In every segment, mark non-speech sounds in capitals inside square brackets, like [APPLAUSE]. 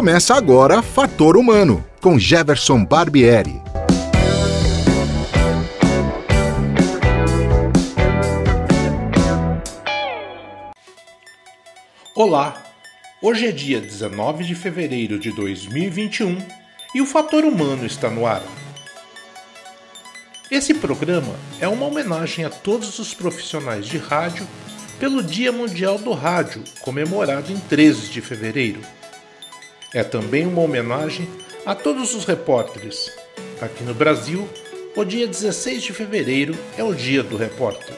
Começa agora Fator Humano, com Jefferson Barbieri. Olá, hoje é dia 19 de fevereiro de 2021 e o Fator Humano está no ar. Esse programa é uma homenagem a todos os profissionais de rádio pelo Dia Mundial do Rádio, comemorado em 13 de fevereiro. É também uma homenagem a todos os repórteres. Aqui no Brasil, o dia 16 de fevereiro é o Dia do Repórter.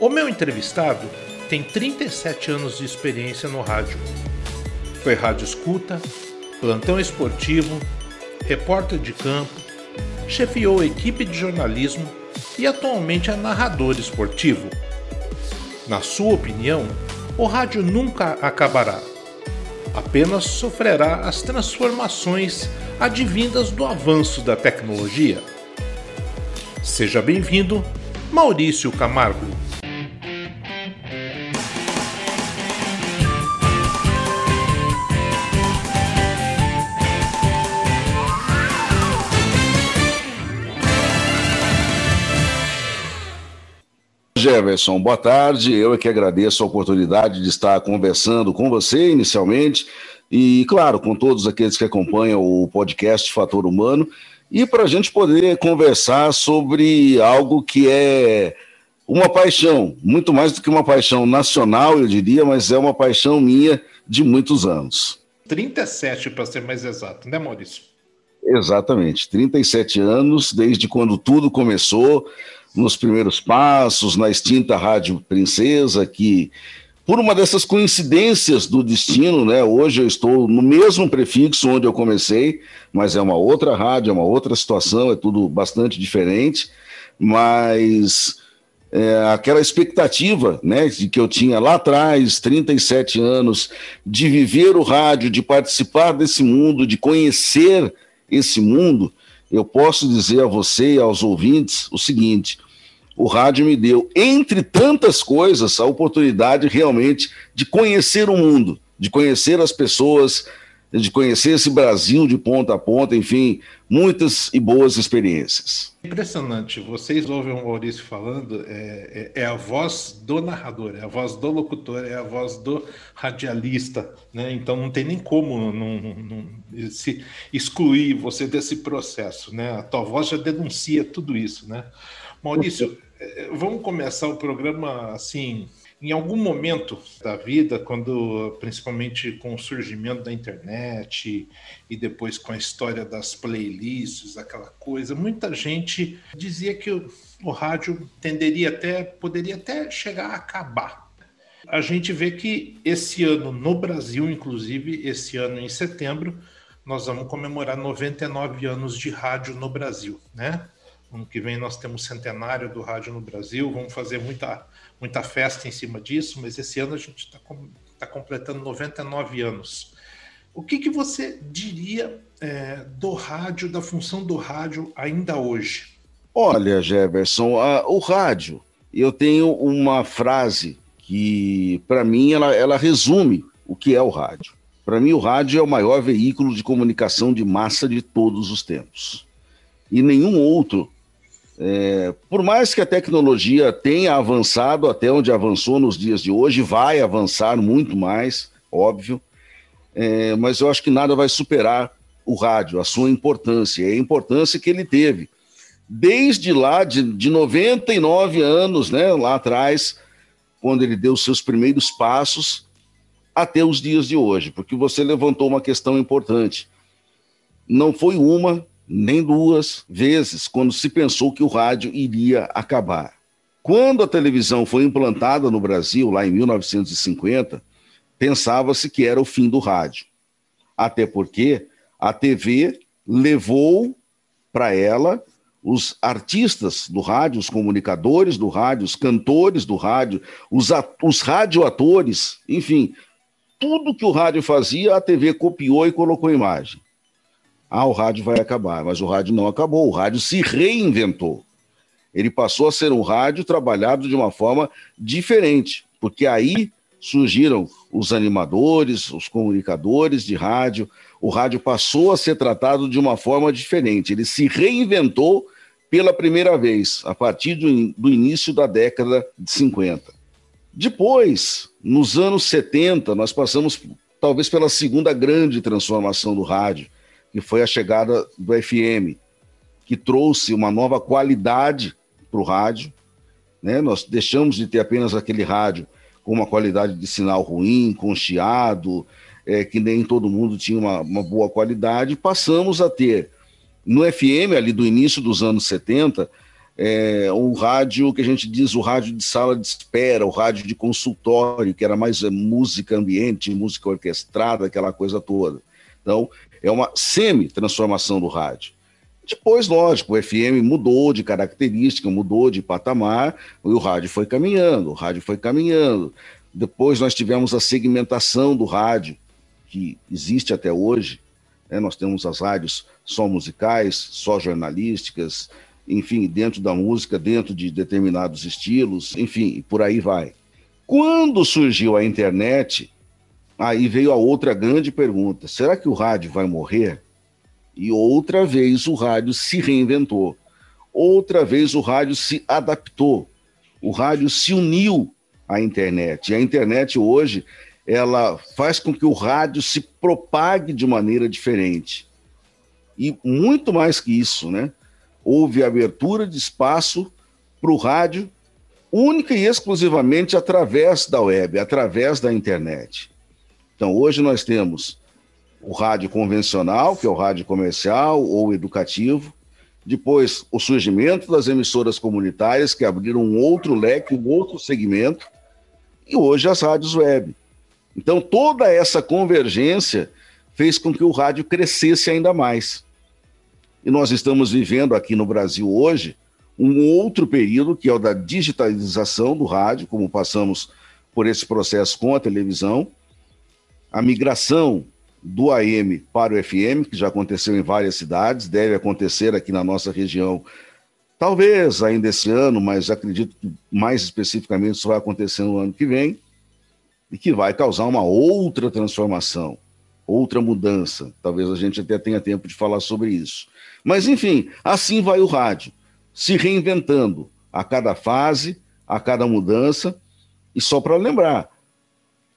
O meu entrevistado tem 37 anos de experiência no rádio. Foi rádio escuta, plantão esportivo, repórter de campo, chefiou equipe de jornalismo e atualmente é narrador esportivo. Na sua opinião, o rádio nunca acabará apenas sofrerá as transformações advindas do avanço da tecnologia. Seja bem-vindo, Maurício Camargo. Jefferson, boa tarde. Eu é que agradeço a oportunidade de estar conversando com você inicialmente e, claro, com todos aqueles que acompanham o podcast Fator Humano e para a gente poder conversar sobre algo que é uma paixão, muito mais do que uma paixão nacional, eu diria, mas é uma paixão minha de muitos anos. 37 para ser mais exato, né, Maurício? Exatamente, 37 anos, desde quando tudo começou nos primeiros passos, na extinta Rádio Princesa, que por uma dessas coincidências do destino, né? Hoje eu estou no mesmo prefixo onde eu comecei, mas é uma outra rádio, é uma outra situação, é tudo bastante diferente, mas é, aquela expectativa, né, de que eu tinha lá atrás, 37 anos, de viver o rádio, de participar desse mundo, de conhecer esse mundo, eu posso dizer a você e aos ouvintes o seguinte: o rádio me deu, entre tantas coisas, a oportunidade realmente de conhecer o mundo, de conhecer as pessoas, de conhecer esse Brasil de ponta a ponta, enfim, muitas e boas experiências. Impressionante. Vocês ouvem o Maurício falando, é, é, é, a voz do narrador, é a voz do locutor, é a voz do radialista, né? Então não tem nem como não, não, se excluir você desse processo, né? A tua voz já denuncia tudo isso, né? Maurício, é, vamos começar o programa assim em algum momento da vida, quando principalmente com o surgimento da internet e depois com a história das playlists, aquela coisa, muita gente dizia que o, o rádio tenderia até, poderia até chegar a acabar. A gente vê que esse ano no Brasil, inclusive esse ano em setembro, nós vamos comemorar 99 anos de rádio no Brasil, né? Ano que vem nós temos centenário do rádio no Brasil, vamos fazer muita, muita festa em cima disso, mas esse ano a gente está tá completando 99 anos. O que, que você diria é, do rádio, da função do rádio ainda hoje? Olha, Jefferson, a, o rádio, eu tenho uma frase que, para mim, ela, ela resume o que é o rádio. Para mim, o rádio é o maior veículo de comunicação de massa de todos os tempos. E nenhum outro é, por mais que a tecnologia tenha avançado até onde avançou nos dias de hoje, vai avançar muito mais, óbvio, é, mas eu acho que nada vai superar o rádio, a sua importância, a importância que ele teve. Desde lá, de, de 99 anos, né, lá atrás, quando ele deu seus primeiros passos, até os dias de hoje, porque você levantou uma questão importante. Não foi uma, nem duas vezes quando se pensou que o rádio iria acabar. Quando a televisão foi implantada no Brasil, lá em 1950, pensava-se que era o fim do rádio. Até porque a TV levou para ela os artistas do rádio, os comunicadores do rádio, os cantores do rádio, os, os radioatores, enfim, tudo que o rádio fazia, a TV copiou e colocou imagem ah, o rádio vai acabar. Mas o rádio não acabou, o rádio se reinventou. Ele passou a ser um rádio trabalhado de uma forma diferente, porque aí surgiram os animadores, os comunicadores de rádio. O rádio passou a ser tratado de uma forma diferente. Ele se reinventou pela primeira vez, a partir do, do início da década de 50. Depois, nos anos 70, nós passamos talvez pela segunda grande transformação do rádio, que foi a chegada do FM, que trouxe uma nova qualidade para o rádio. Né? Nós deixamos de ter apenas aquele rádio com uma qualidade de sinal ruim, com chiado, é, que nem todo mundo tinha uma, uma boa qualidade, passamos a ter no FM, ali do início dos anos 70, é, um rádio que a gente diz o rádio de sala de espera, o rádio de consultório, que era mais é, música ambiente, música orquestrada, aquela coisa toda. Então, é uma semi-transformação do rádio. Depois, lógico, o FM mudou de característica, mudou de patamar, e o rádio foi caminhando, o rádio foi caminhando. Depois nós tivemos a segmentação do rádio, que existe até hoje. Né? Nós temos as rádios só musicais, só jornalísticas, enfim, dentro da música, dentro de determinados estilos, enfim, por aí vai. Quando surgiu a internet, aí veio a outra grande pergunta: será que o rádio vai morrer? E outra vez o rádio se reinventou. Outra vez o rádio se adaptou. O rádio se uniu à internet. E a internet hoje, ela faz com que o rádio se propague de maneira diferente. E muito mais que isso, né? Houve abertura de espaço para o rádio única e exclusivamente através da web, através da internet. Então, hoje nós temos o rádio convencional, que é o rádio comercial ou educativo, depois o surgimento das emissoras comunitárias, que abriram um outro leque, um outro segmento, e hoje as rádios web. Então, toda essa convergência fez com que o rádio crescesse ainda mais. E nós estamos vivendo aqui no Brasil hoje um outro período, que é o da digitalização do rádio, como passamos por esse processo com a televisão, a migração do AM para o FM, que já aconteceu em várias cidades, deve acontecer aqui na nossa região, talvez ainda esse ano, mas acredito que mais especificamente isso vai acontecer no ano que vem, e que vai causar uma outra transformação, outra mudança. Talvez a gente até tenha tempo de falar sobre isso. Mas, enfim, assim vai o rádio, se reinventando a cada fase, a cada mudança. E só para lembrar,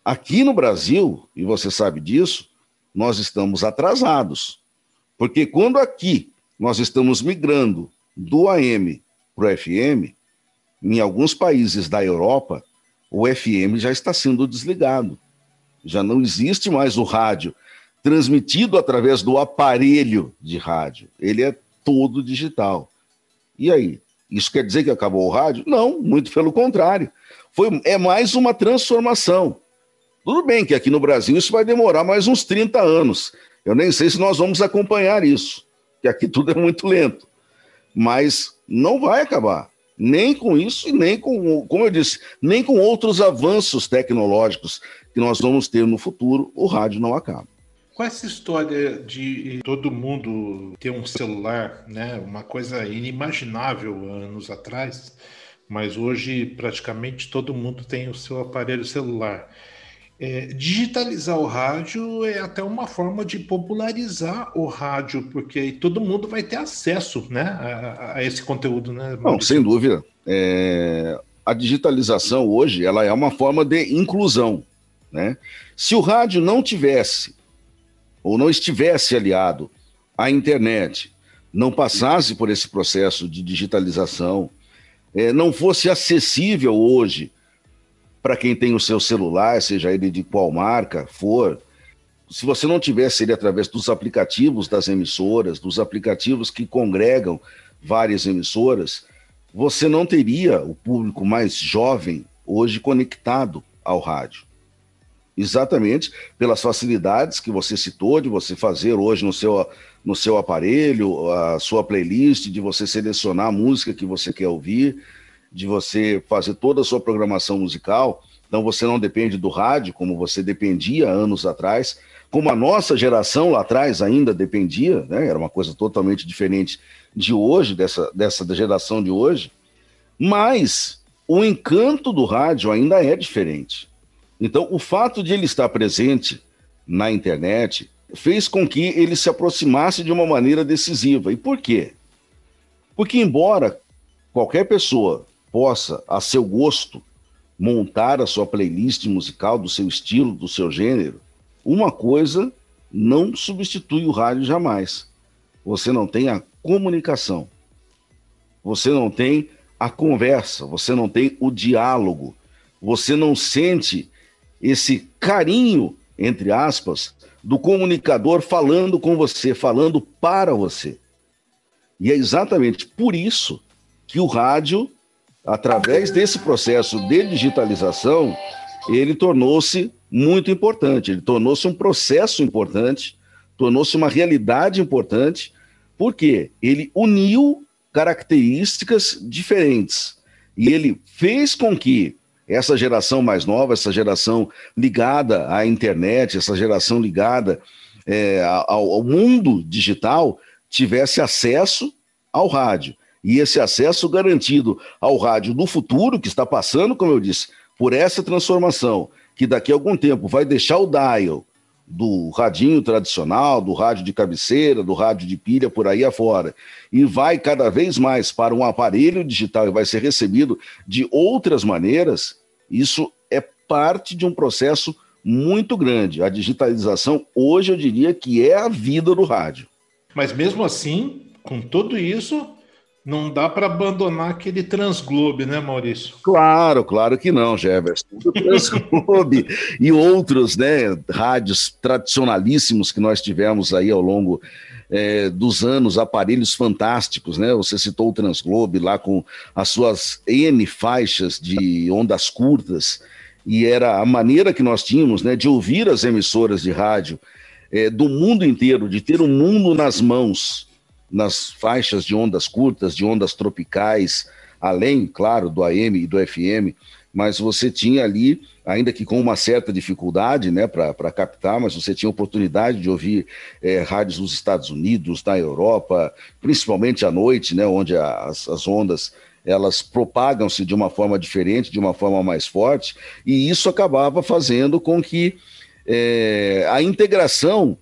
aqui no Brasil, e você sabe disso, nós estamos atrasados. Porque quando aqui nós estamos migrando do AM para o FM, em alguns países da Europa, o FM já está sendo desligado. Já não existe mais o rádio transmitido através do aparelho de rádio. Ele é todo digital. E aí? Isso quer dizer que acabou o rádio? Não, muito pelo contrário. Foi, é mais uma transformação. Tudo bem que aqui no Brasil isso vai demorar mais uns 30 anos. Eu nem sei se nós vamos acompanhar isso, que aqui [LAUGHS] tudo é muito lento. Mas não vai acabar. Nem com isso e nem com, como eu disse, nem com outros avanços tecnológicos que nós vamos ter no futuro, o rádio não acaba. Com essa história de todo mundo ter um celular, né, uma coisa inimaginável anos atrás, mas hoje praticamente todo mundo tem o seu aparelho celular. É, digitalizar o rádio é até uma forma de popularizar o rádio, porque aí todo mundo vai ter acesso né, a, a esse conteúdo. Né, Não, sem dúvida. É, a digitalização hoje ela é uma forma de inclusão. Né? Se o rádio não tivesse ou não estivesse aliado à internet, não passasse por esse processo de digitalização, é, não fosse acessível hoje para quem tem o seu celular, seja ele de qual marca for, se você não tivesse ele através dos aplicativos das emissoras, dos aplicativos que congregam várias emissoras, você não teria o público mais jovem hoje conectado ao rádio. Exatamente pelas facilidades que você citou de você fazer hoje no seu, no seu aparelho, a sua playlist, de você selecionar a música que você quer ouvir, de você fazer toda a sua programação musical. Então você não depende do rádio como você dependia anos atrás, como a nossa geração lá atrás ainda dependia, né? Era uma coisa totalmente diferente de hoje, dessa, dessa geração de hoje. Mas o encanto do rádio ainda é diferente. Então, o fato de ele estar presente na internet fez com que ele se aproximasse de uma maneira decisiva. E por quê? Porque, embora qualquer pessoa possa, a seu gosto, montar a sua playlist musical do seu estilo, do seu gênero, uma coisa não substitui o rádio jamais. Você não tem a comunicação, você não tem a conversa, você não tem o diálogo, você não sente esse carinho, entre aspas, do comunicador falando com você, falando para você. E é exatamente por isso que o rádio, através desse processo de digitalização, ele tornou-se muito importante, ele tornou-se um processo importante, tornou-se uma realidade importante, porque ele uniu características diferentes e ele fez com que essa geração mais nova, essa geração ligada à internet, essa geração ligada é, ao, ao mundo digital, tivesse acesso ao rádio. E esse acesso garantido ao rádio do futuro, que está passando, como eu disse, por essa transformação, que daqui a algum tempo vai deixar o dial do radinho tradicional, do rádio de cabeceira, do rádio de pilha por aí afora, e vai cada vez mais para um aparelho digital e vai ser recebido de outras maneiras, isso é parte de um processo muito grande. A digitalização, hoje, eu diria que é a vida do rádio. Mas mesmo assim, com tudo isso, não dá para abandonar aquele Transglobe, né, Maurício? Claro, claro que não, Jefferson. O Transglobe [LAUGHS] e outros né, rádios tradicionalíssimos que nós tivemos aí ao longo é, dos anos, aparelhos fantásticos, né? Você citou o Transglobe lá com as suas N faixas de ondas curtas, e era a maneira que nós tínhamos né, de ouvir as emissoras de rádio é, do mundo inteiro, de ter o mundo nas mãos nas faixas de ondas curtas, de ondas tropicais, além, claro, do AM e do FM, mas você tinha ali, ainda que com uma certa dificuldade né, para captar, mas você tinha oportunidade de ouvir é, rádios nos Estados Unidos, na Europa, principalmente à noite, né, onde as, as ondas elas propagam-se de uma forma diferente, de uma forma mais forte, e isso acabava fazendo com que é, a integração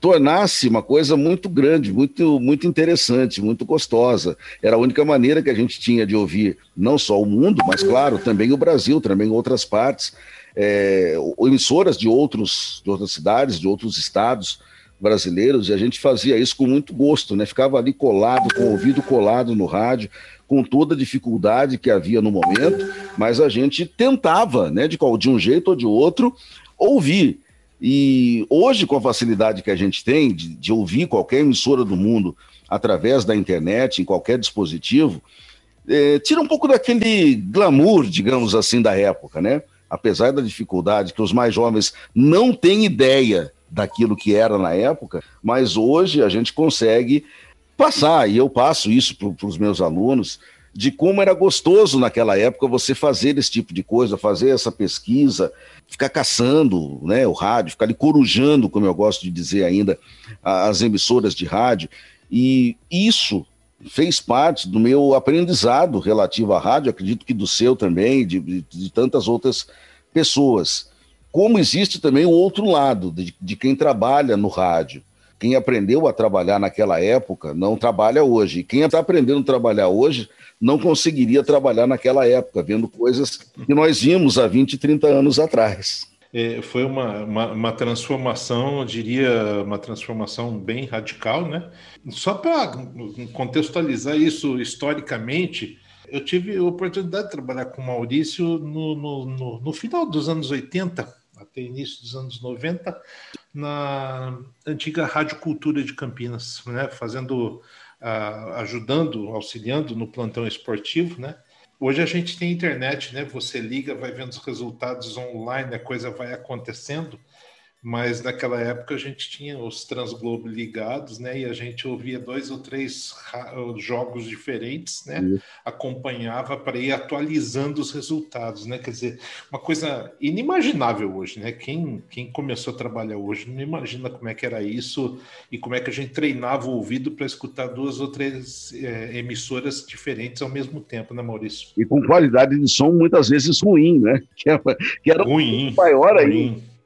tornasse uma coisa muito grande, muito, muito interessante, muito gostosa. Era a única maneira que a gente tinha de ouvir não só o mundo, mas, claro, também o Brasil, também outras partes, é, emissoras de, outros, de outras cidades, de outros estados brasileiros, e a gente fazia isso com muito gosto, né? Ficava ali colado, com o ouvido colado no rádio, com toda a dificuldade que havia no momento, mas a gente tentava, né, de, de um jeito ou de outro, ouvir. E hoje, com a facilidade que a gente tem de, de, ouvir qualquer emissora do mundo através da internet, em qualquer dispositivo, é, tira um pouco daquele glamour, digamos assim, da época, né? Apesar da dificuldade que os mais jovens não têm ideia daquilo que era na época, mas hoje a gente consegue passar, e eu passo isso para os meus alunos, de como era gostoso naquela época você fazer esse tipo de coisa, fazer essa pesquisa, ficar caçando né, o rádio, ficar ali corujando, como eu gosto de dizer ainda, as emissoras de rádio. E isso fez parte do meu aprendizado relativo à rádio, acredito que do seu também, de, de, tantas outras pessoas. Como existe também o outro lado, de, de quem trabalha no rádio. Quem aprendeu a trabalhar naquela época não trabalha hoje. Quem está aprendendo a trabalhar hoje não conseguiria trabalhar naquela época, vendo coisas que nós vimos há 20, 30 anos atrás. É, foi uma, uma, uma, transformação, eu diria, uma transformação bem radical, né? Só para contextualizar isso historicamente, eu tive a oportunidade de trabalhar com o Maurício no, no, no, no final dos anos 80, até início dos anos 90, na antiga Rádio Cultura de Campinas, né? Fazendo ajudando, auxiliando no plantão esportivo, né? Hoje a gente tem internet, né? Você liga, vai vendo os resultados online, a coisa vai acontecendo. Mas naquela época a gente tinha os Transglobo ligados, né? E a gente ouvia dois ou três jogos diferentes, né? Isso. Acompanhava para ir atualizando os resultados, né? Quer dizer, uma coisa inimaginável hoje, né? Quem, quem começou a trabalhar hoje não imagina como é que era isso e como é que a gente treinava o ouvido para escutar duas ou três é, emissoras diferentes ao mesmo tempo, né, Maurício? E com qualidade de som muitas vezes ruim, né? [LAUGHS] Que era, que era ruim, maior ruim. ainda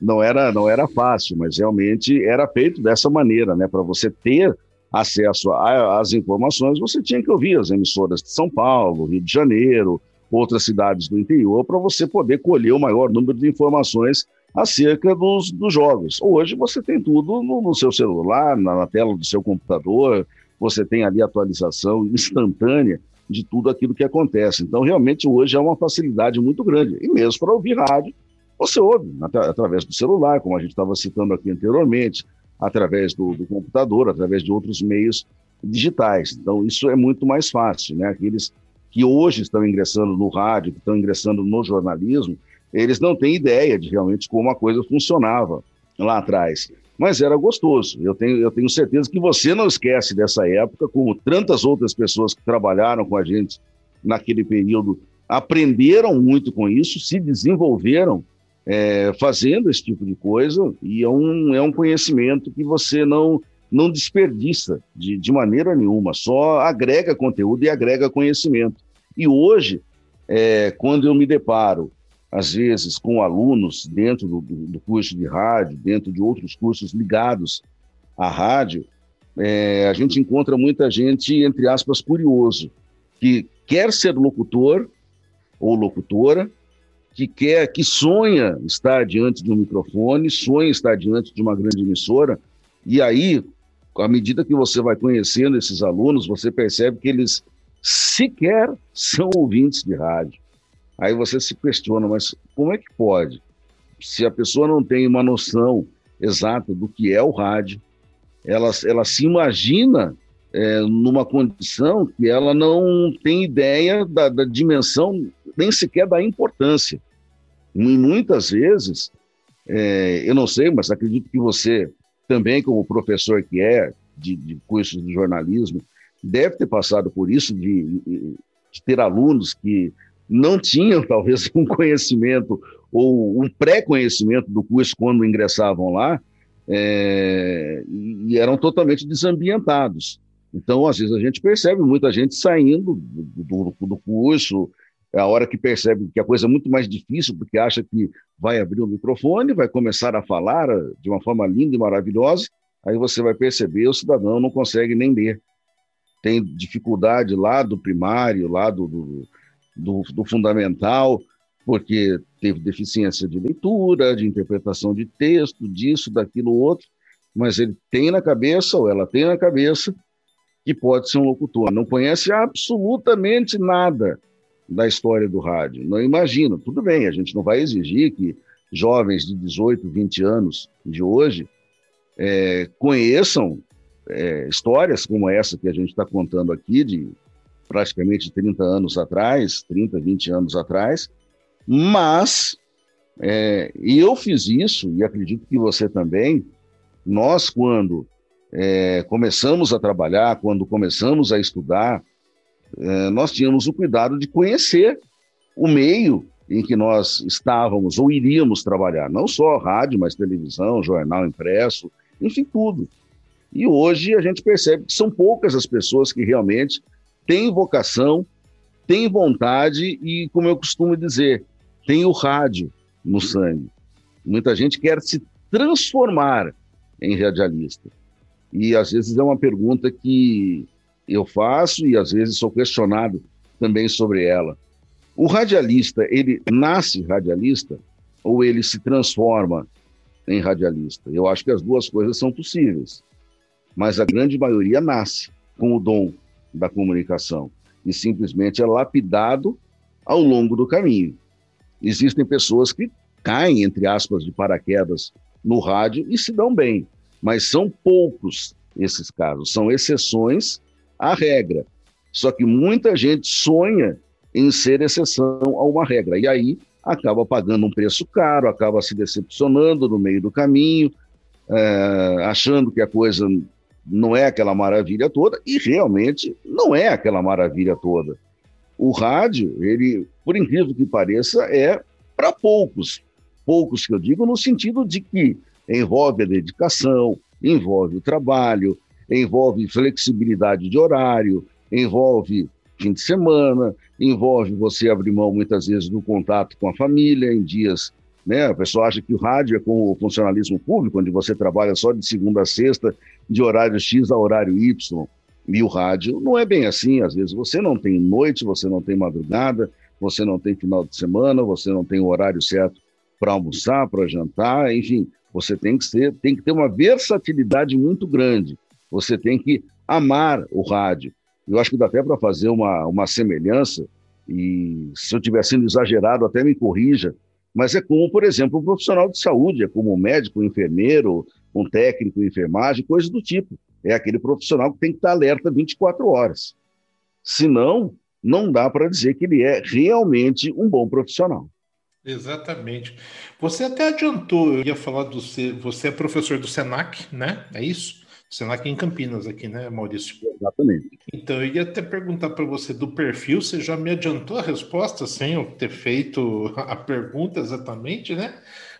não era, não era fácil, mas realmente era feito dessa maneira, né? Para você ter acesso às informações, você tinha que ouvir as emissoras de São Paulo, Rio de Janeiro, outras cidades do interior, para você poder colher o maior número de informações acerca dos, dos jogos. Hoje você tem tudo no, no seu celular, na, na tela do seu computador, você tem ali atualização [LAUGHS] instantânea de tudo aquilo que acontece. Então, realmente, hoje é uma facilidade muito grande. E mesmo para ouvir rádio, você ouve através do celular, como a gente estava citando aqui anteriormente, através do, do, computador, através de outros meios digitais. Então, isso é muito mais fácil. Né? Aqueles que hoje estão ingressando no rádio, que estão ingressando no jornalismo, eles não têm ideia de realmente como a coisa funcionava lá atrás. Mas era gostoso. Eu tenho, eu tenho certeza que você não esquece dessa época, como tantas outras pessoas que trabalharam com a gente naquele período aprenderam muito com isso, se desenvolveram é, fazendo esse tipo de coisa, e é um, é um conhecimento que você não, não desperdiça de, de maneira nenhuma, só agrega conteúdo e agrega conhecimento. E hoje, é, quando eu me deparo, às vezes, com alunos dentro do, do curso de rádio, dentro de outros cursos ligados à rádio, é, a gente encontra muita gente, entre aspas, curioso, que quer ser locutor ou locutora, que quer, que sonha estar diante um microfone, sonha estar diante de uma grande emissora, e aí, à medida que você vai conhecendo esses alunos, você percebe que eles sequer são ouvintes de rádio. Aí você se questiona, mas como é que pode? Se a pessoa não tem uma noção exata do que é o rádio, ela, ela se imagina é, numa condição que ela não tem ideia da, da dimensão, nem sequer da importância. Muitas vezes, é, eu não sei, mas acredito que você também, como professor que é de, de cursos de jornalismo, deve ter passado por isso, de, de ter alunos que não tinham [LAUGHS] talvez um conhecimento ou um pré-conhecimento do curso quando ingressavam lá é, e eram totalmente desambientados. Então, às vezes, a gente percebe muita gente saindo do, do, do curso, é a hora que percebe que a coisa é muito mais difícil, porque acha que vai abrir o microfone, vai começar a falar eh, de uma forma linda e maravilhosa, aí você vai perceber o cidadão não consegue nem ler. Tem dificuldade lá do primário, lá do, do, do, do fundamental, porque teve deficiência de leitura, de interpretação de texto, disso, daquilo, outro, mas ele tem na cabeça, ou ela tem na cabeça, que pode ser um locutor. Não conhece absolutamente nada da história do rádio. Não imagino. Tudo bem, a gente não vai exigir que jovens de 18, 20 anos de hoje é, conheçam é, histórias como essa que a gente está contando aqui, de praticamente 30 anos atrás, 30, 20 anos atrás, mas é, eu fiz isso, e acredito que você também, nós, quando é, começamos a trabalhar, quando começamos a estudar, é, nós tínhamos o cuidado de conhecer o meio em que nós estávamos ou iríamos trabalhar, não só rádio, mas televisão, jornal impresso, enfim, tudo. E hoje a gente percebe que são poucas as pessoas que realmente têm vocação, têm vontade e, como eu costumo dizer, tem o rádio no sangue. Muita gente quer se transformar em radialista. E às vezes é uma pergunta que eu faço e às vezes sou questionado também sobre ela. O radialista, ele nasce radialista ou ele se transforma em radialista? Eu acho que as duas coisas são possíveis, mas a grande maioria nasce com o dom da comunicação e simplesmente é lapidado ao longo do caminho. Existem pessoas que caem, entre aspas, de paraquedas no rádio e se dão bem, mas são poucos esses casos, são exceções a regra. Só que muita gente sonha em ser exceção a uma regra. E aí acaba pagando um preço caro, acaba se decepcionando no meio do caminho, é, achando que a coisa não é aquela maravilha toda, e realmente não é aquela maravilha toda. O rádio, ele, por incrível que pareça, é para poucos. Poucos que eu digo no sentido de que envolve a dedicação, envolve o trabalho, envolve flexibilidade de horário, envolve fim de semana, envolve você abrir mão muitas vezes do contato com a família em dias, né? A pessoa acha que o rádio é como o funcionalismo público, onde você trabalha só de segunda a sexta, de horário X a horário Y. E o rádio não é bem assim, às vezes você não tem noite, você não tem madrugada, você não tem final de semana, você não tem o horário certo para almoçar, para jantar, enfim, você tem que ser, tem que ter uma versatilidade muito grande. Você tem que amar o rádio. Eu acho que dá até para fazer uma, uma semelhança, e se eu estiver sendo exagerado, até me corrija, mas é como, por exemplo, um profissional de saúde, é como um médico, um enfermeiro, um técnico em enfermagem, coisa do tipo. É aquele profissional que tem que estar alerta 24 horas. Senão, não dá para dizer que ele é realmente um bom profissional. Exatamente. Você até adiantou, eu ia falar do você é professor do Senac, né? É isso? Senac em Campinas aqui, né, Maurício? Exatamente. Então, eu ia até perguntar para você do perfil, você já me adiantou a resposta sem eu ter feito a pergunta exatamente, né?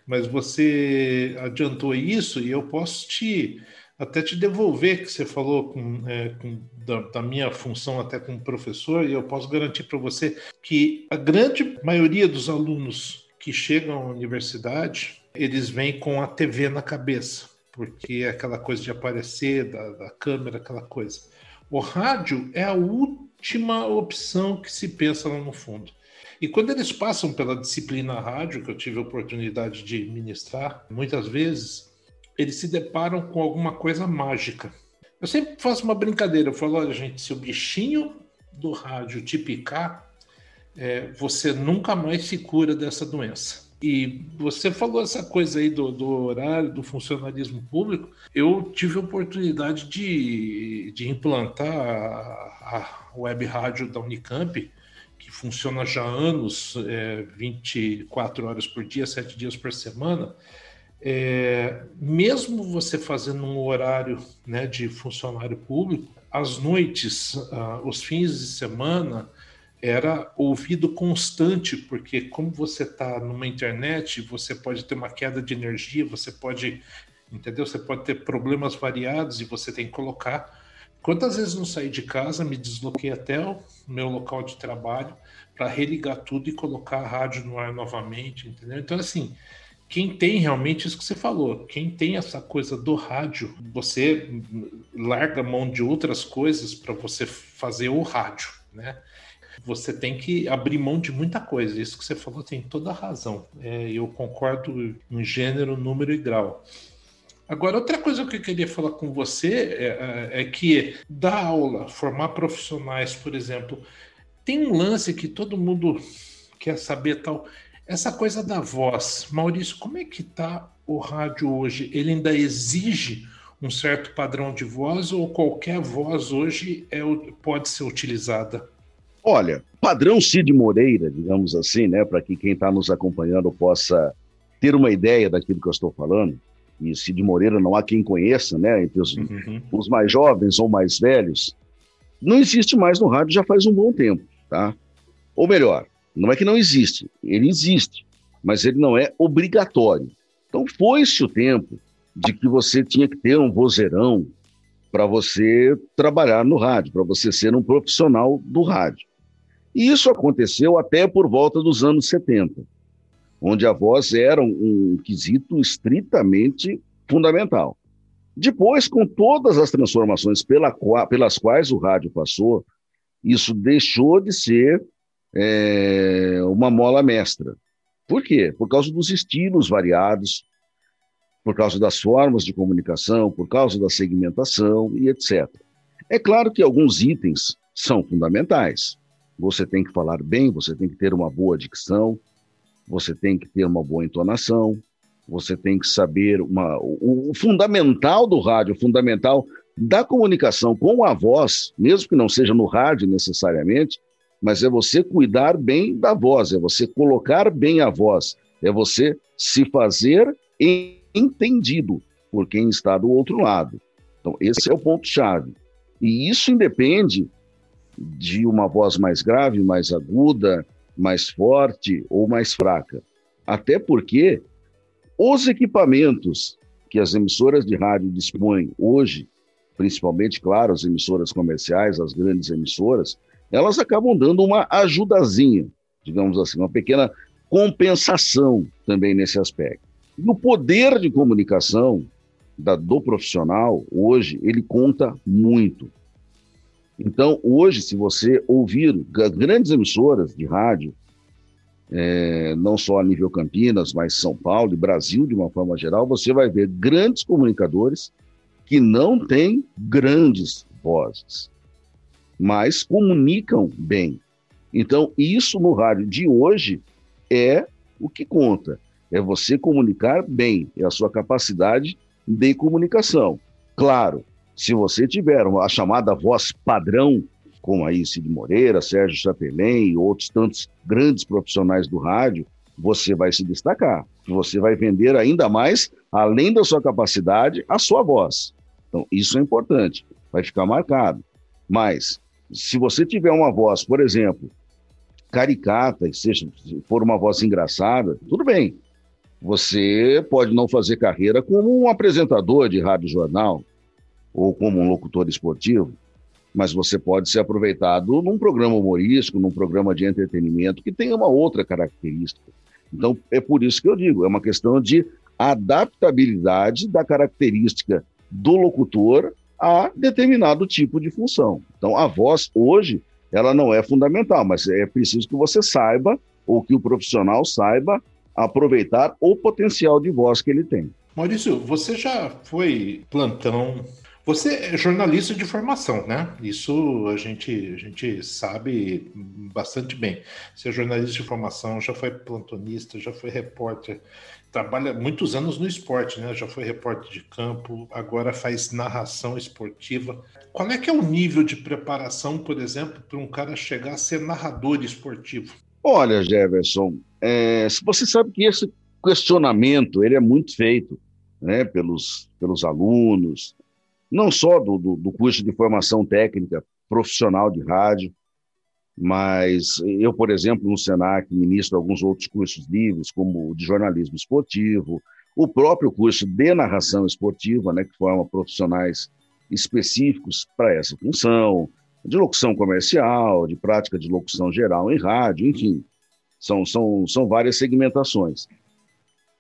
Mas você adiantou isso e eu posso te até te devolver que você falou com, é, com da, da, minha função até como professor e eu posso garantir para você que a grande maioria dos alunos que chegam à universidade eles vêm com a TV na cabeça porque é aquela coisa de aparecer da, da câmera, aquela coisa. O rádio é a última opção que se pensa lá no fundo. E quando eles passam pela disciplina rádio, que eu tive a oportunidade de ministrar, muitas vezes eles se deparam com alguma coisa mágica. Eu sempre faço uma brincadeira, eu falo, olha gente, se o bichinho do rádio te picar, é, você nunca mais se cura dessa doença. E você falou essa coisa aí do, do horário, do funcionalismo público. Eu tive a oportunidade de, de implantar a, a web rádio da Unicamp, que funciona já há anos, é, 24 horas por dia, 7 dias por semana. É, mesmo você fazendo um horário né, de funcionário público, às noites, ah, os fins de semana, era ouvido constante, porque como você está numa internet, você pode ter uma queda de energia, você pode, entendeu? Você pode ter problemas variados e você tem que colocar. Quantas vezes não saí de casa, me desloquei até o meu local de trabalho para religar tudo e colocar a rádio no ar novamente, entendeu? Então, assim, quem tem realmente isso que você falou, quem tem essa coisa do rádio, você larga a mão de outras coisas para você fazer o rádio, né? Você tem que abrir mão de muita coisa. Isso que você falou tem toda a razão. É, eu concordo em gênero, número e grau. Agora, outra coisa que eu queria falar com você é, é, é que dar aula, formar profissionais, por exemplo, tem um lance que todo mundo quer saber tal. Essa coisa da voz. Maurício, como é que está o rádio hoje? Ele ainda exige um certo padrão de voz ou qualquer voz hoje é, pode ser utilizada? Olha, padrão Cid Moreira, digamos assim, né, para que quem está nos acompanhando possa ter uma ideia daquilo que eu estou falando. E Cid Moreira não há quem conheça, né, entre os, uhum. os mais jovens ou mais velhos, não existe mais no rádio já faz um bom tempo, tá? Ou melhor, não é que não existe, ele existe, mas ele não é obrigatório. Então foi-se o tempo de que você tinha que ter um vozeirão para você trabalhar no rádio, para você ser um profissional do rádio. E isso aconteceu até por volta dos anos 70, onde a voz era um, quesito estritamente fundamental. Depois, com todas as transformações pela, pelas quais o rádio passou, isso deixou de ser é, uma mola mestra. Por quê? Por causa dos estilos variados, por causa das formas de comunicação, por causa da segmentação e etc. É claro que alguns itens são fundamentais você tem que falar bem, você tem que ter uma boa dicção, você tem que ter uma boa entonação, você tem que saber uma, o, o fundamental do rádio, o fundamental da comunicação com a voz, mesmo que não seja no rádio necessariamente, mas é você cuidar bem da voz, é você colocar bem a voz, é você se fazer entendido por quem está do outro lado. Então, esse é o ponto-chave. E isso independe de uma voz mais grave, mais aguda, mais forte ou mais fraca. Até porque os equipamentos que as emissoras de rádio dispõem hoje, principalmente, claro, as emissoras comerciais, as grandes emissoras, elas acabam dando uma ajudazinha, digamos assim, uma pequena compensação também nesse aspecto. No poder de comunicação da, do profissional, hoje, ele conta muito. Então, hoje, se você ouvir grandes emissoras de rádio, é, não só a nível Campinas, mas São Paulo e Brasil de uma forma geral, você vai ver grandes comunicadores que não têm grandes vozes, mas comunicam bem. Então, isso no rádio de hoje é o que conta. É você comunicar bem, é a sua capacidade de comunicação. Claro, se você tiver a chamada voz padrão, como aí Cid Moreira, Sérgio Chapelin e outros tantos grandes profissionais do rádio, você vai se destacar. Você vai vender ainda mais, além da sua capacidade, a sua voz. Então, isso é importante, vai ficar marcado. Mas, se você tiver uma voz, por exemplo, caricata, seja, se for uma voz engraçada, tudo bem. Você pode não fazer carreira como um apresentador de rádio jornal ou como um locutor esportivo, mas você pode ser aproveitado num programa humorístico, num programa de entretenimento que tenha uma outra característica. Então, é por isso que eu digo, é uma questão de adaptabilidade da característica do locutor a determinado tipo de função. Então, a voz hoje, ela não é fundamental, mas é preciso que você saiba, ou que o profissional saiba, aproveitar o potencial de voz que ele tem. Maurício, você já foi plantão você é jornalista de formação, né? Isso a gente, a gente sabe bastante bem. Você é jornalista de formação, já foi plantonista, já foi repórter, trabalha muitos anos no esporte, né? Já foi repórter de campo, agora faz narração esportiva. Qual é que é o nível de preparação, por exemplo, para um cara chegar a ser narrador esportivo? Olha, Jefferson, é, você sabe que esse questionamento ele é muito feito né, pelos, pelos alunos, não só do, do, do curso de formação técnica profissional de rádio, mas eu, por exemplo, no Senac, ministro alguns outros cursos livres, como o de jornalismo esportivo, o próprio curso de narração esportiva, né, que forma profissionais específicos para essa função, de locução comercial, de prática de locução geral em rádio, enfim, são, são, são várias segmentações.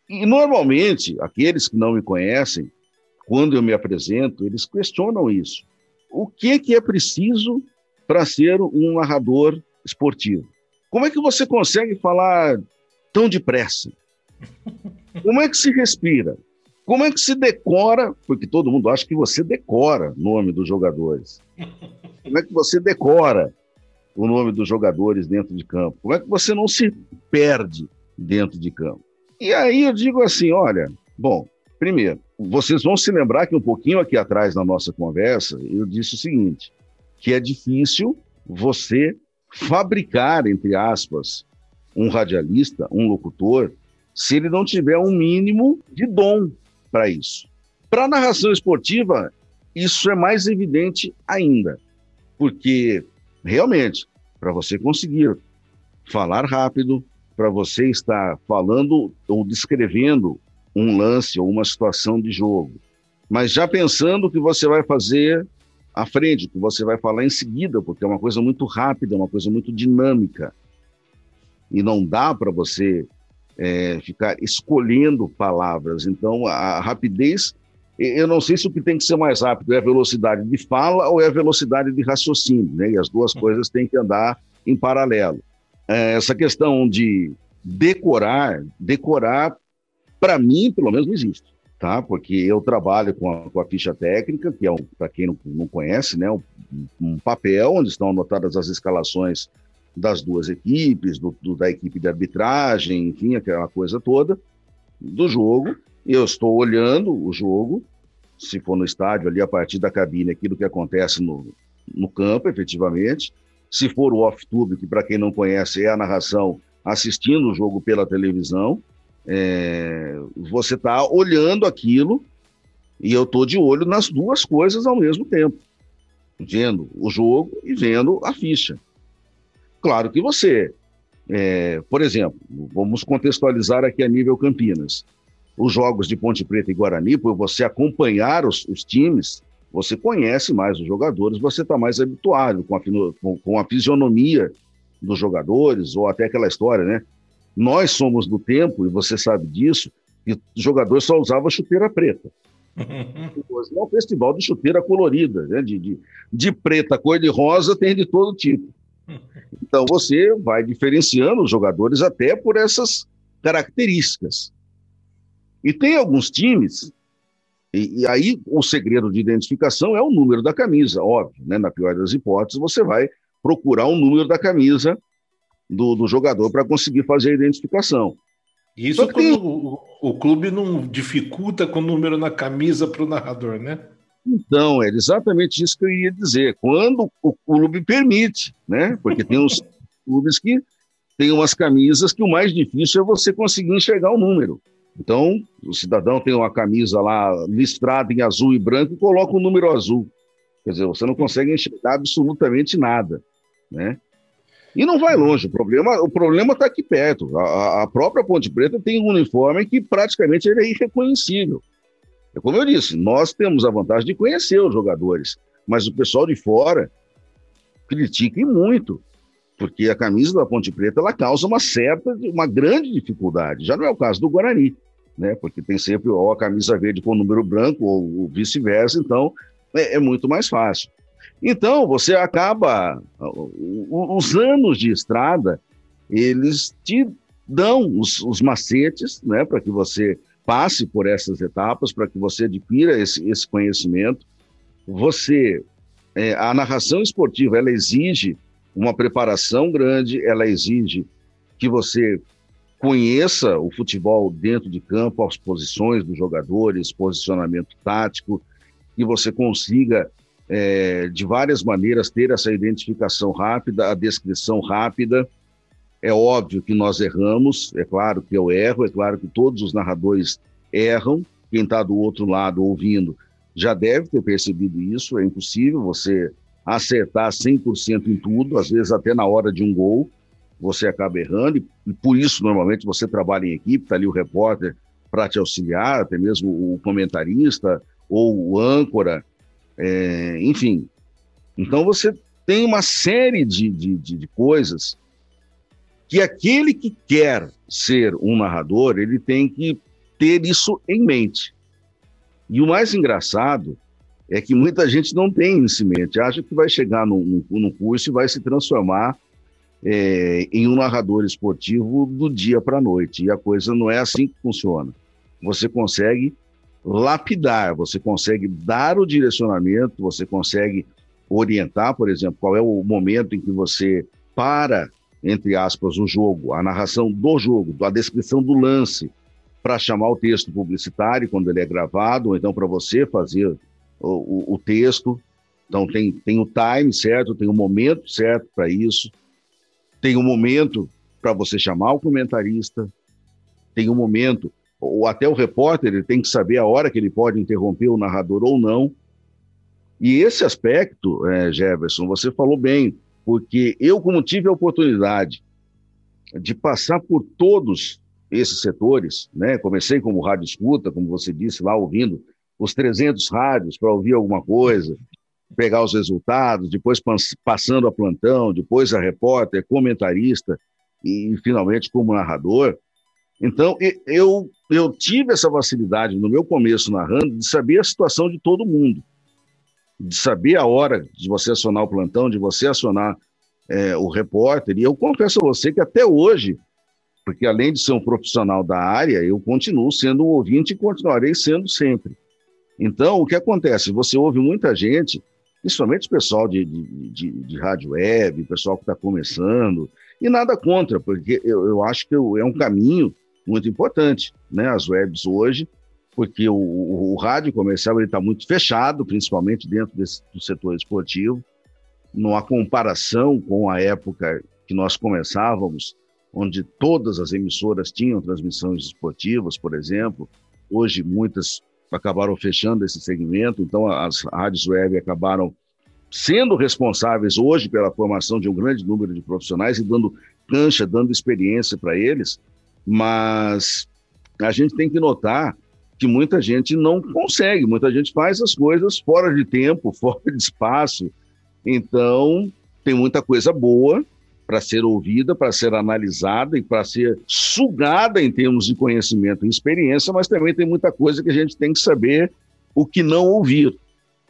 E, normalmente, aqueles que não me conhecem quando eu me apresento, eles questionam isso. O que, que é preciso para ser um narrador esportivo? Como é que você consegue falar tão depressa? [LAUGHS] Como é que se respira? Como é que se decora? Porque todo mundo acha que você decora o nome dos jogadores. Como é que você decora o nome dos jogadores dentro de campo? Como é que você não se perde dentro de campo? E aí eu digo assim: olha, bom, primeiro, vocês vão se lembrar que um pouquinho aqui atrás na nossa conversa, eu disse o seguinte, que é difícil você fabricar, entre aspas, um radialista, um locutor, se ele não tiver um mínimo de dom para isso. Para a narração esportiva, isso é mais evidente ainda, porque realmente, para você conseguir falar rápido, para você estar falando ou descrevendo um lance ou uma situação de jogo, mas já pensando que você vai fazer à frente, que você vai falar em seguida, porque é uma coisa muito rápida, uma coisa muito dinâmica. E não dá para você é, ficar escolhendo palavras. Então, a rapidez, eu não sei se o que tem que ser mais rápido é a velocidade de fala ou é a velocidade de raciocínio, né? E as duas hum. coisas têm que andar em paralelo. É, essa questão de decorar, decorar para mim, pelo menos, não existe, tá? Porque eu trabalho com a, com a ficha técnica, que é, um, para quem não, não conhece, né, um, um, papel onde estão anotadas as escalações das duas equipes, do, do, da equipe de arbitragem, enfim, aquela coisa toda do jogo. Eu estou olhando o jogo, se for no estádio, ali a partir da cabine, aquilo que acontece no, no campo, efetivamente. Se for o off-tube, que para quem não conhece é a narração assistindo o jogo pela televisão, é, você está olhando aquilo e eu estou de olho nas duas coisas ao mesmo tempo, vendo o jogo e vendo a ficha. Claro que você, é, por exemplo, vamos contextualizar aqui a nível Campinas. Os jogos de Ponte Preta e Guarani, por você acompanhar os, os times, você conhece mais os jogadores, você está mais habituado com a, com, com a fisionomia dos jogadores, ou até aquela história, né? Nós somos do tempo, e você sabe disso, que o jogador só usava chuteira preta. [LAUGHS] Hoje é um festival de chuteira colorida, né? de, de, de preta, cor de rosa, tem de todo tipo. Então você vai diferenciando os jogadores até por essas características. E tem alguns times, e, e, aí o segredo de identificação é o número da camisa, óbvio, né? Na pior das hipóteses, você vai procurar o um número da camisa do, do jogador para conseguir fazer a identificação. Isso quando tem... o, o, clube não dificulta com o número na camisa para o narrador, né? Então, é exatamente isso que eu ia dizer. Quando o clube permite, né? Porque tem uns [LAUGHS] clubes que têm umas camisas que o mais difícil é você conseguir enxergar o número. Então, o cidadão tem uma camisa lá listrada em azul e branco e coloca o um número azul. Quer dizer, você não consegue enxergar absolutamente nada, né? E não vai longe, o problema o problema está aqui perto. A, a, própria Ponte Preta tem um uniforme que praticamente ele é irreconhecível. É como eu disse, nós temos a vantagem de conhecer os jogadores, mas o pessoal de fora critica muito, porque a camisa da Ponte Preta ela causa uma certa, uma grande dificuldade. Já não é o caso do Guarani, né? Porque tem sempre ou a camisa verde com o número branco ou vice-versa, então é, é muito mais fácil. Então, você acaba. Os anos de estrada, eles te dão os, os macetes né, para que você passe por essas etapas, para que você adquira esse, esse conhecimento. Você. É, a narração esportiva ela exige uma preparação grande, ela exige que você conheça o futebol dentro de campo, as posições dos jogadores, posicionamento tático, que você consiga é, de várias maneiras, ter essa identificação rápida, a descrição rápida. É óbvio que nós erramos, é claro que eu erro, é claro que todos os narradores erram. Quem está do outro lado ouvindo já deve ter percebido isso. É impossível você acertar 100% em tudo, às vezes até na hora de um gol você acaba errando, e por isso normalmente você trabalha em equipe, está ali o repórter para te auxiliar, até mesmo o comentarista ou o âncora, é, enfim. Então você tem uma série de, de, de, coisas que aquele que quer ser um narrador, ele tem que ter isso em mente. E o mais engraçado é que muita gente não tem isso em mente, acha que vai chegar no, no, no curso e vai se transformar é, em um narrador esportivo do dia para a noite. E a coisa não é assim que funciona. Você consegue lapidar, você consegue dar o direcionamento, você consegue orientar, por exemplo, qual é o momento em que você para, entre aspas, o jogo, a narração do jogo, a descrição do lance, para chamar o texto publicitário quando ele é gravado, ou então para você fazer o, o, o, texto. Então tem, tem o time certo, tem o momento certo para isso, tem o momento para você chamar o comentarista, tem um momento ou até o repórter ele tem que saber a hora que ele pode interromper o narrador ou não. E esse aspecto, é, Jefferson, você falou bem, porque eu, como tive a oportunidade de passar por todos esses setores, né? Comecei como rádio escuta, como você disse, lá ouvindo os 300 rádios para ouvir alguma coisa, pegar os resultados, depois passando a plantão, depois a repórter, comentarista e finalmente como narrador. Então, eu, eu tive essa facilidade no meu começo narrando de saber a situação de todo mundo, de saber a hora de você acionar o plantão, de você acionar é, o repórter. E eu confesso a você que até hoje, porque além de ser um profissional da área, eu continuo sendo um ouvinte e continuarei sendo sempre. Então, o que acontece? Você ouve muita gente, principalmente o pessoal de, de, de, de rádio web, pessoal que está começando, e nada contra, porque eu, eu acho que é um caminho muito importante, né? As webs hoje, porque o, o, o rádio comercial está muito fechado, principalmente dentro desse, do setor esportivo. numa comparação com a época que nós começávamos, onde todas as emissoras tinham transmissões esportivas, por exemplo. Hoje, muitas acabaram fechando esse segmento, então as rádios web acabaram sendo responsáveis hoje pela formação de um grande número de profissionais e dando cancha, dando experiência para eles, mas a gente tem que notar que muita gente não consegue, muita gente faz as coisas fora de tempo, [LAUGHS] fora de espaço. Então, tem muita coisa boa para ser ouvida, para ser analisada e para ser sugada em termos de conhecimento e experiência, mas também tem muita coisa que a gente tem que saber o que não ouvir,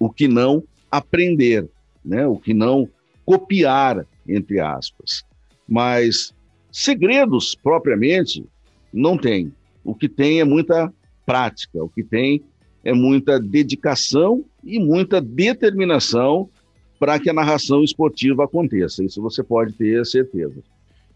o que não aprender, né? o que não copiar, entre aspas. Mas segredos, propriamente, não tem. O que tem é muita prática, o que tem é muita dedicação e muita determinação para que a narração esportiva aconteça. Isso você pode ter certeza.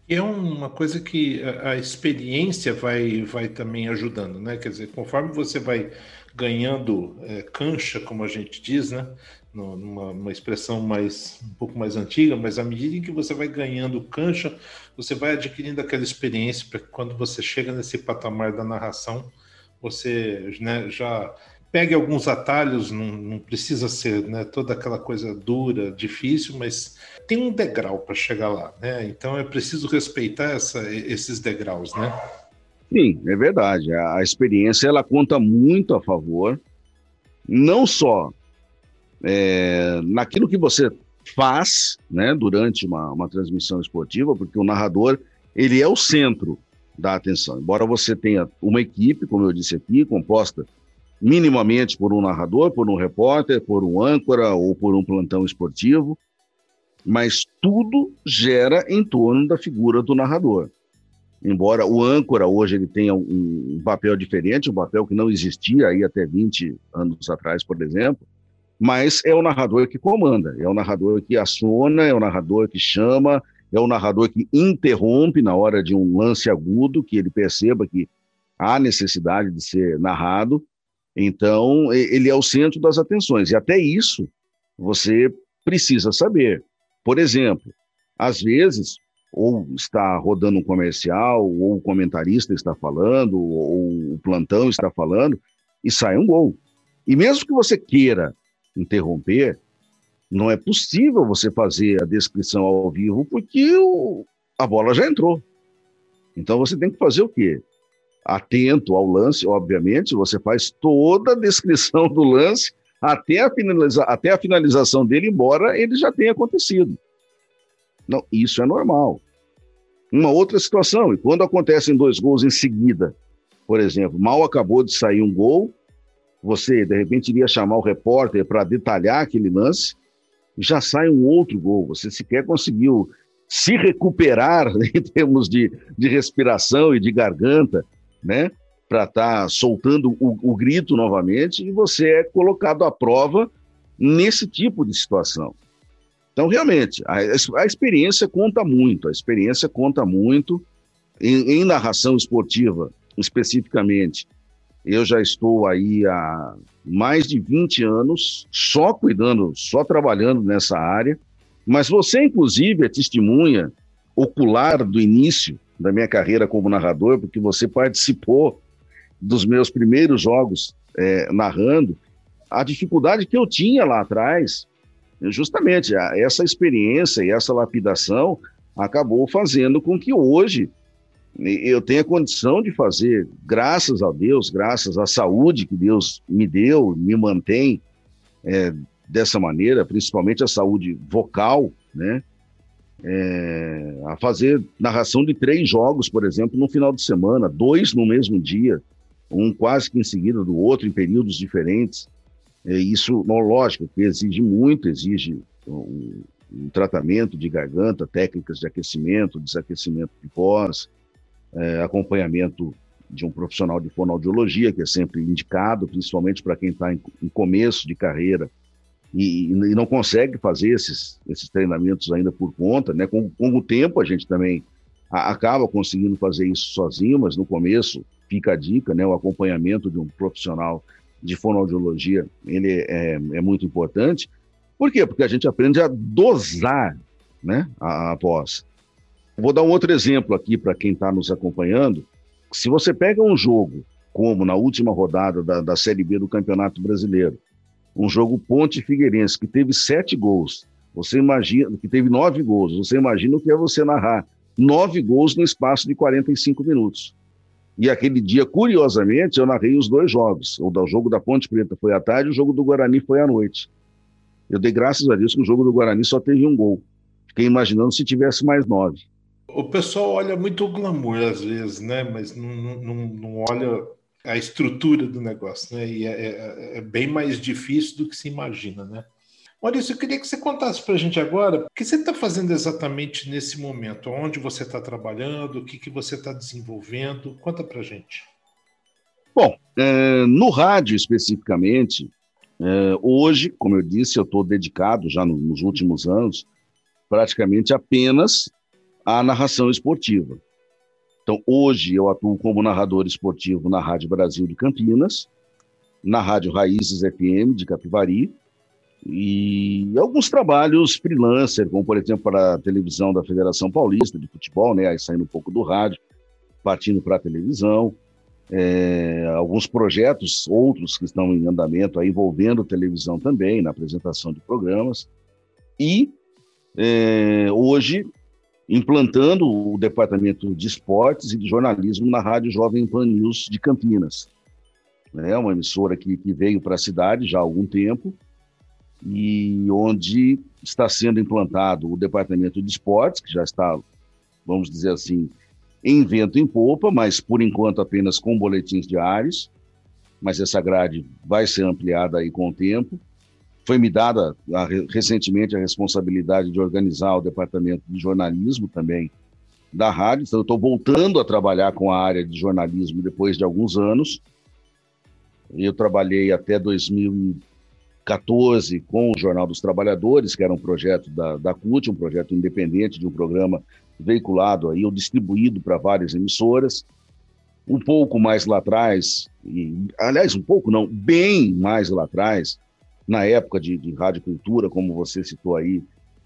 É uma coisa que a, experiência vai, vai também ajudando, né? Quer dizer, conforme você vai ganhando é, cancha, como a gente diz, né? Numa, expressão mais um pouco mais antiga, mas à medida em que você vai ganhando cancha, você vai adquirindo aquela experiência para que quando você chega nesse patamar da narração, você né, já pegue alguns atalhos, não, não precisa ser né, toda aquela coisa dura, difícil, mas tem um degrau para chegar lá, né? Então é preciso respeitar essa, esses degraus, né? Sim, é verdade. A experiência ela conta muito a favor, não só é, naquilo que você faz, né, durante uma, uma transmissão esportiva, porque o narrador ele é o centro da atenção. Embora você tenha uma equipe, como eu disse aqui, composta minimamente por um narrador, por um repórter, por um âncora ou por um plantão esportivo, mas tudo gera em torno da figura do narrador. Embora o âncora hoje ele tenha um, papel diferente, um papel que não existia aí até 20 anos atrás, por exemplo, mas é o narrador que comanda, é o narrador que aciona, é o narrador que chama, é o narrador que interrompe na hora de um lance agudo, que ele perceba que há necessidade de ser narrado, então, ele é o centro das atenções. E até isso você precisa saber. Por exemplo, às vezes, ou está rodando um comercial, ou o comentarista está falando, ou o plantão está falando, e sai um gol. E mesmo que você queira interromper, não é possível você fazer a descrição ao vivo, porque o, a bola já entrou. Então você tem que fazer o quê? atento ao lance, obviamente, você faz toda a descrição do lance até a, finaliza até a finalização dele, embora ele já tenha acontecido. Não, isso é normal. Uma outra situação, e quando acontecem dois gols em seguida, por exemplo, mal acabou de sair um gol, você de repente iria chamar o repórter para detalhar aquele lance, já sai um outro gol. Você sequer conseguiu se recuperar [LAUGHS] em termos de, de respiração e de garganta né? Para estar tá soltando o, o grito novamente, e você é colocado à prova nesse tipo de situação. Então, realmente, a, a, experiência conta muito, a experiência conta muito em, em, narração esportiva, especificamente. Eu já estou aí há mais de 20 anos só cuidando, só trabalhando nessa área, mas você, inclusive, é testemunha ocular do início da minha carreira como narrador, porque você participou dos meus primeiros jogos é, narrando, a dificuldade que eu tinha lá atrás, justamente essa experiência e essa lapidação acabou fazendo com que hoje eu tenha condição de fazer, graças a Deus, graças à saúde que Deus me deu, me mantém é, dessa maneira, principalmente a saúde vocal, né? é, a fazer narração de três jogos, por exemplo, no final de semana, dois no mesmo dia, um quase que em seguida do outro, em períodos diferentes. É, isso, não, lógico, que exige muito, exige um, um, tratamento de garganta, técnicas de aquecimento, desaquecimento de voz, é, acompanhamento de um profissional de fonoaudiologia, que é sempre indicado, principalmente para quem está em, em começo de carreira, e, e, não consegue fazer esses, esses treinamentos ainda por conta, né? Com, com o tempo a gente também a, acaba conseguindo fazer isso sozinho, mas no começo fica a dica, né? O acompanhamento de um profissional de fonoaudiologia, ele é, é muito importante. Por quê? Porque a gente aprende a dosar né, a, a voz. Vou dar um outro exemplo aqui para quem está nos acompanhando. Se você pega um jogo, como na última rodada da, da Série B do Campeonato Brasileiro, um jogo Ponte Figueirense, que teve sete gols, você imagina, que teve nove gols, você imagina o que é você narrar nove gols no espaço de 45 minutos. E aquele dia, curiosamente, eu narrei os dois jogos. O jogo da Ponte Preta foi à tarde, o jogo do Guarani foi à noite. Eu dei graças a Deus que o jogo do Guarani só teve um gol. Fiquei imaginando se tivesse mais nove. O pessoal olha muito o glamour às vezes, né? Mas não, não, não olha a estrutura do negócio, né? E é, é, é bem mais difícil do que se imagina, né? Maurício, eu queria que você contasse para a gente agora o que você está fazendo exatamente nesse momento, onde você está trabalhando, o que, que você está desenvolvendo. Conta para a gente. Bom, é, no rádio especificamente, é, hoje, como eu disse, eu estou dedicado já no, nos últimos anos praticamente apenas à narração esportiva. Então, hoje eu atuo como narrador esportivo na Rádio Brasil de Campinas, na Rádio Raízes FM de Capivari, e alguns trabalhos freelancer, como por exemplo para a televisão da Federação Paulista de Futebol, né, aí saindo um pouco do rádio, partindo para a televisão, é, alguns projetos, outros que estão em andamento, aí, envolvendo televisão também, na apresentação de programas, e é, hoje implantando o departamento de esportes e de jornalismo na Rádio Jovem Pan News de Campinas. É uma emissora que, que veio para a cidade já há algum tempo, e onde está sendo implantado o departamento de esportes, que já está, vamos dizer assim, em vento em popa, mas por enquanto apenas com boletins diários, mas essa grade vai ser ampliada aí com o tempo. Foi me dada a, recentemente a responsabilidade de organizar o departamento de jornalismo também da rádio, então eu estou voltando a trabalhar com a área de jornalismo depois de alguns anos. Eu trabalhei até 2000 14 com o Jornal dos Trabalhadores, que era um projeto da, da CUT, um projeto independente de um programa veiculado aí ou distribuído para várias emissoras. Um pouco mais lá atrás, e, aliás, um pouco não, bem mais lá atrás, na época de, de Rádio Cultura, como você citou aí,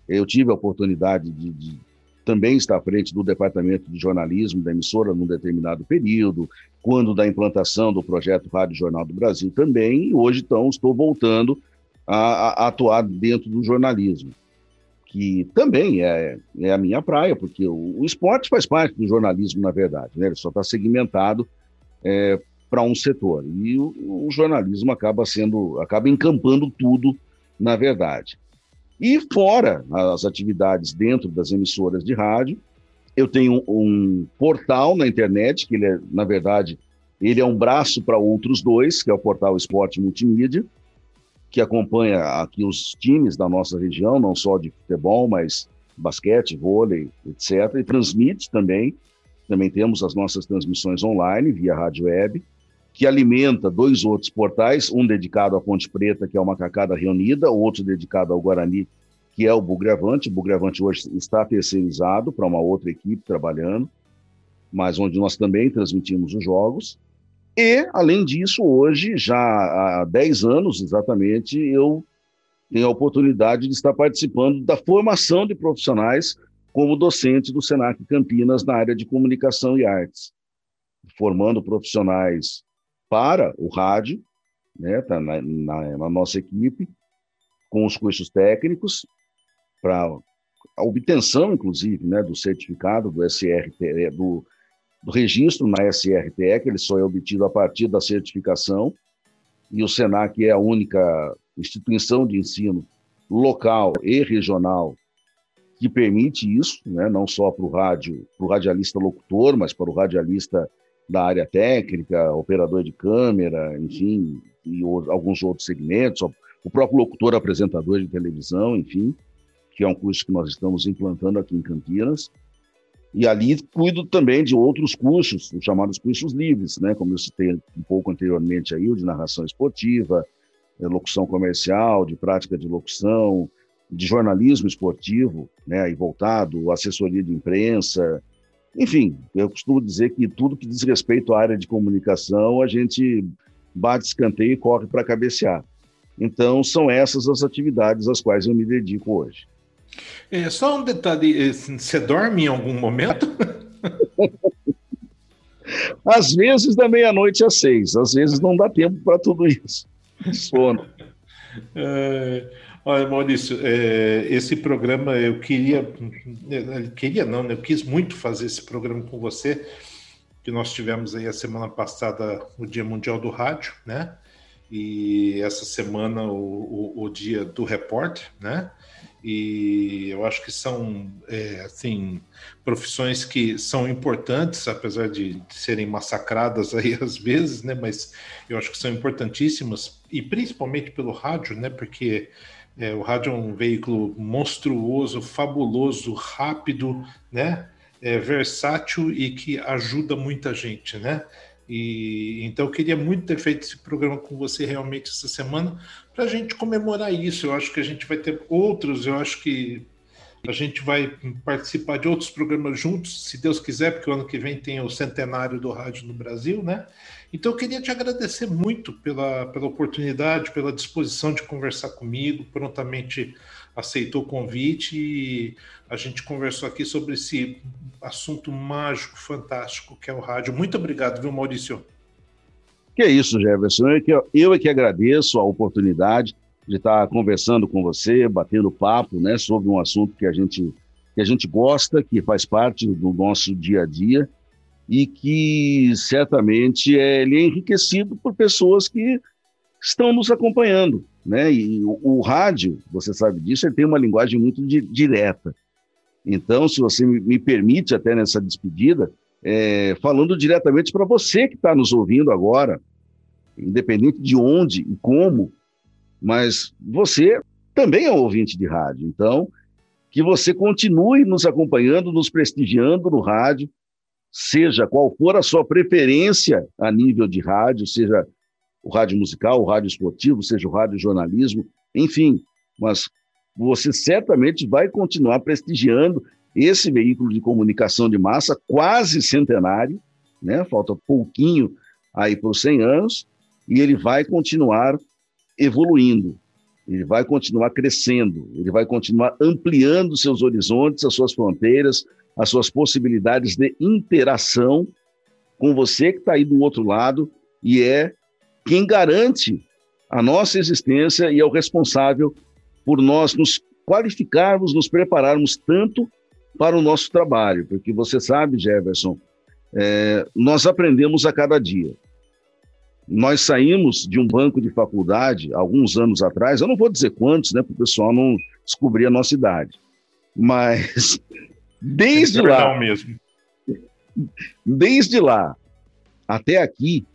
eu tive a oportunidade de, de também estar à frente do departamento de jornalismo da emissora num determinado período, quando da implantação do projeto Rádio Jornal do Brasil também, e hoje então estou voltando a, a atuar dentro do jornalismo, que também é, é a minha praia, porque o, o esporte faz parte do jornalismo, na verdade, né? ele só está segmentado é, para um setor, e o, o jornalismo acaba sendo, acaba encampando tudo, na verdade. E fora as atividades dentro das emissoras de rádio, eu tenho um portal na internet, que ele é, na verdade, ele é um braço para outros dois, que é o portal Esporte Multimídia, que acompanha aqui os times da nossa região, não só de futebol, mas basquete, vôlei, etc. E transmite também. Também temos as nossas transmissões online via rádio web, que alimenta dois outros portais, um dedicado à Ponte Preta, que é uma Macacada Reunida, outro dedicado ao Guarani, que é o Bugravante. O Bugravante hoje está terceirizado para uma outra equipe trabalhando, mas onde nós também transmitimos os jogos. E, além disso, hoje, já há 10 anos exatamente, eu tenho a oportunidade de estar participando da formação de profissionais como docente do Senac Campinas na área de comunicação e artes, formando profissionais para o rádio, né, tá na, na, na nossa equipe, com os cursos técnicos, para a obtenção, inclusive, né, do certificado do SRT, do, do registro na SRTE, que ele só é obtido a partir da certificação, e o SENAC é a única instituição de ensino local e regional que permite isso, né, não só para o rádio, para o radialista locutor, mas para o radialista da área técnica, operador de câmera, enfim, e alguns outros segmentos, o próprio locutor apresentador de televisão, enfim que é um curso que nós estamos implantando aqui em Campinas. E ali cuido também de outros cursos, os chamados cursos livres, né? como eu citei um pouco anteriormente aí, o de narração esportiva, eh, locução comercial, de prática de locução, de jornalismo esportivo, né, aí voltado, assessoria de imprensa, enfim, eu costumo dizer que tudo que diz respeito à área de comunicação, a gente bate escanteio e corre para cabecear. Então, são essas as atividades às quais eu me dedico hoje. É, só um detalhe: você dorme em algum momento? [LAUGHS] às vezes da meia-noite às seis, às vezes não dá tempo para tudo isso. Sono. [LAUGHS] É, olha, Maurício, é, esse programa eu queria, queria não, né? Eu quis muito fazer esse programa com você, que nós tivemos aí a semana passada o Dia Mundial do Rádio, né? E essa semana o, o, o Dia do Repórter, né? e eu acho que são é, assim profissões que são importantes, apesar de serem massacradas aí às vezes, né? Mas eu acho que são importantíssimas e principalmente pelo rádio, né? Porque é, o rádio é um veículo monstruoso, fabuloso, rápido, né? É, versátil e que ajuda muita gente, né? E então eu queria muito ter feito esse programa com você realmente essa semana para a gente comemorar isso. Eu acho que a gente vai ter outros, eu acho que a gente vai participar de outros programas juntos, se Deus quiser, porque o ano que vem tem o centenário do rádio no Brasil, né? Então eu queria te agradecer muito pela, pela oportunidade, pela disposição de conversar comigo, prontamente aceitou o convite e a gente conversou aqui sobre esse assunto mágico, fantástico que é o rádio. Muito obrigado, viu, Maurício? Que é isso, Jefferson. Eu, é que, eu é que agradeço a oportunidade de estar conversando com você, batendo papo né, sobre um assunto que a gente, que a gente gosta, que faz parte do nosso dia a dia e que certamente é, ele é enriquecido por pessoas que estão nos acompanhando. Né? E o, o rádio, você sabe disso, ele tem uma linguagem muito di direta. Então, se você me permite, até nessa despedida, é, falando diretamente para você que está nos ouvindo agora, independente de onde e como, mas você também é um ouvinte de rádio. Então, que você continue nos acompanhando, nos prestigiando no rádio, seja qual for a sua preferência a nível de rádio, seja o rádio musical, o rádio esportivo, seja o rádio jornalismo, enfim, mas você certamente vai continuar prestigiando esse veículo de comunicação de massa quase centenário, né? Falta pouquinho aí para os 100 anos e ele vai continuar evoluindo, ele vai continuar crescendo, ele vai continuar ampliando seus horizontes, as suas fronteiras, as suas possibilidades de interação com você que está aí do outro lado e é quem garante a nossa existência e é o responsável por nós nos qualificarmos, nos prepararmos tanto para o nosso trabalho, porque você sabe, Jefferson, é, nós aprendemos a cada dia. Nós saímos de um banco de faculdade alguns anos atrás, eu não vou dizer quantos, né, para o pessoal não descobrir a nossa idade, mas desde lá, mesmo. desde lá até aqui,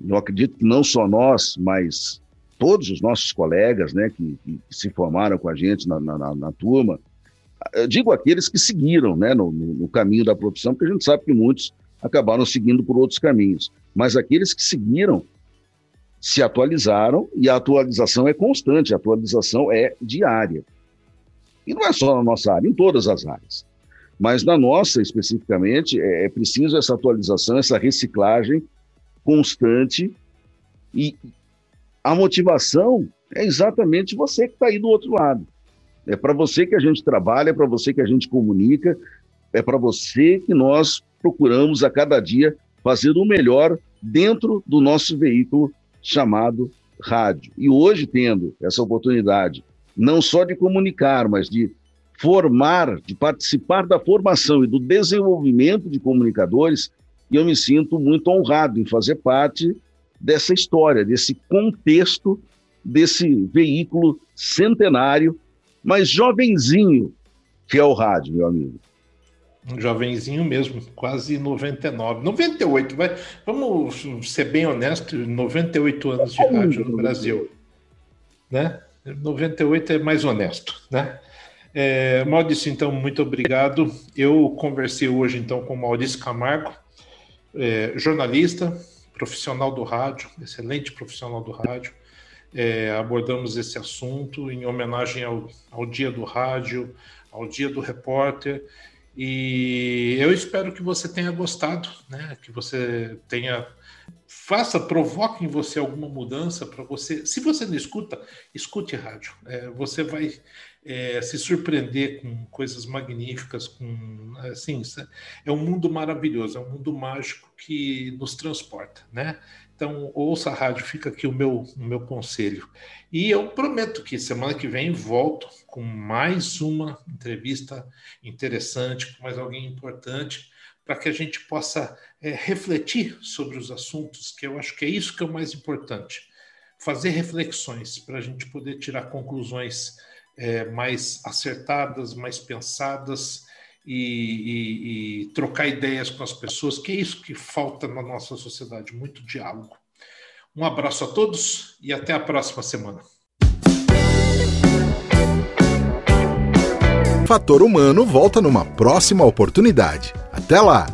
eu acredito que não só nós, mas todos os nossos colegas, né, que, que se formaram com a gente na, na, na turma, eu digo aqueles que seguiram né, no, no, caminho da profissão, porque a gente sabe que muitos acabaram seguindo por outros caminhos. Mas aqueles que seguiram se atualizaram e a atualização é constante, a atualização é diária. E não é só na nossa área, em todas as áreas. Mas na nossa, especificamente, é, é preciso essa atualização, essa reciclagem constante e a motivação é exatamente você que está aí do outro lado. É para você que a gente trabalha, é para você que a gente comunica, é para você que nós procuramos a cada dia fazer o melhor dentro do nosso veículo chamado rádio. E hoje, tendo essa oportunidade, não só de comunicar, mas de formar, de participar da formação e do desenvolvimento de comunicadores, eu me sinto muito honrado em fazer parte dessa história, desse contexto, desse veículo centenário, mas jovenzinho, que é o rádio, meu amigo. Um jovenzinho mesmo, quase 99, 98, vai, vamos ser bem honestos, 98 anos de rádio no Brasil, né? 98 é mais honesto, né? É, Maurício, então, muito obrigado. Eu conversei hoje, então, com Maurício Camargo, é, jornalista, profissional do rádio, excelente profissional do rádio. É, abordamos esse assunto em homenagem ao, ao Dia do Rádio, ao Dia do Repórter e eu espero que você tenha gostado, né? Que você tenha faça, provoque em você alguma mudança para você. Se você não escuta, escute rádio. É, você vai é, se surpreender com coisas magníficas, com assim, é um mundo maravilhoso, é um mundo mágico que nos transporta, né? Então, ouça a rádio, fica aqui o meu, o meu conselho. E eu prometo que semana que vem volto com mais uma entrevista interessante, com mais alguém importante, para que a gente possa é, refletir sobre os assuntos, que eu acho que é isso que é o mais importante. Fazer reflexões para a gente poder tirar conclusões é, mais acertadas, mais pensadas e, e, e, trocar ideias com as pessoas, que é isso que falta na nossa sociedade, muito diálogo. Um abraço a todos e até a próxima semana. Fator Humano volta numa próxima oportunidade. Até lá!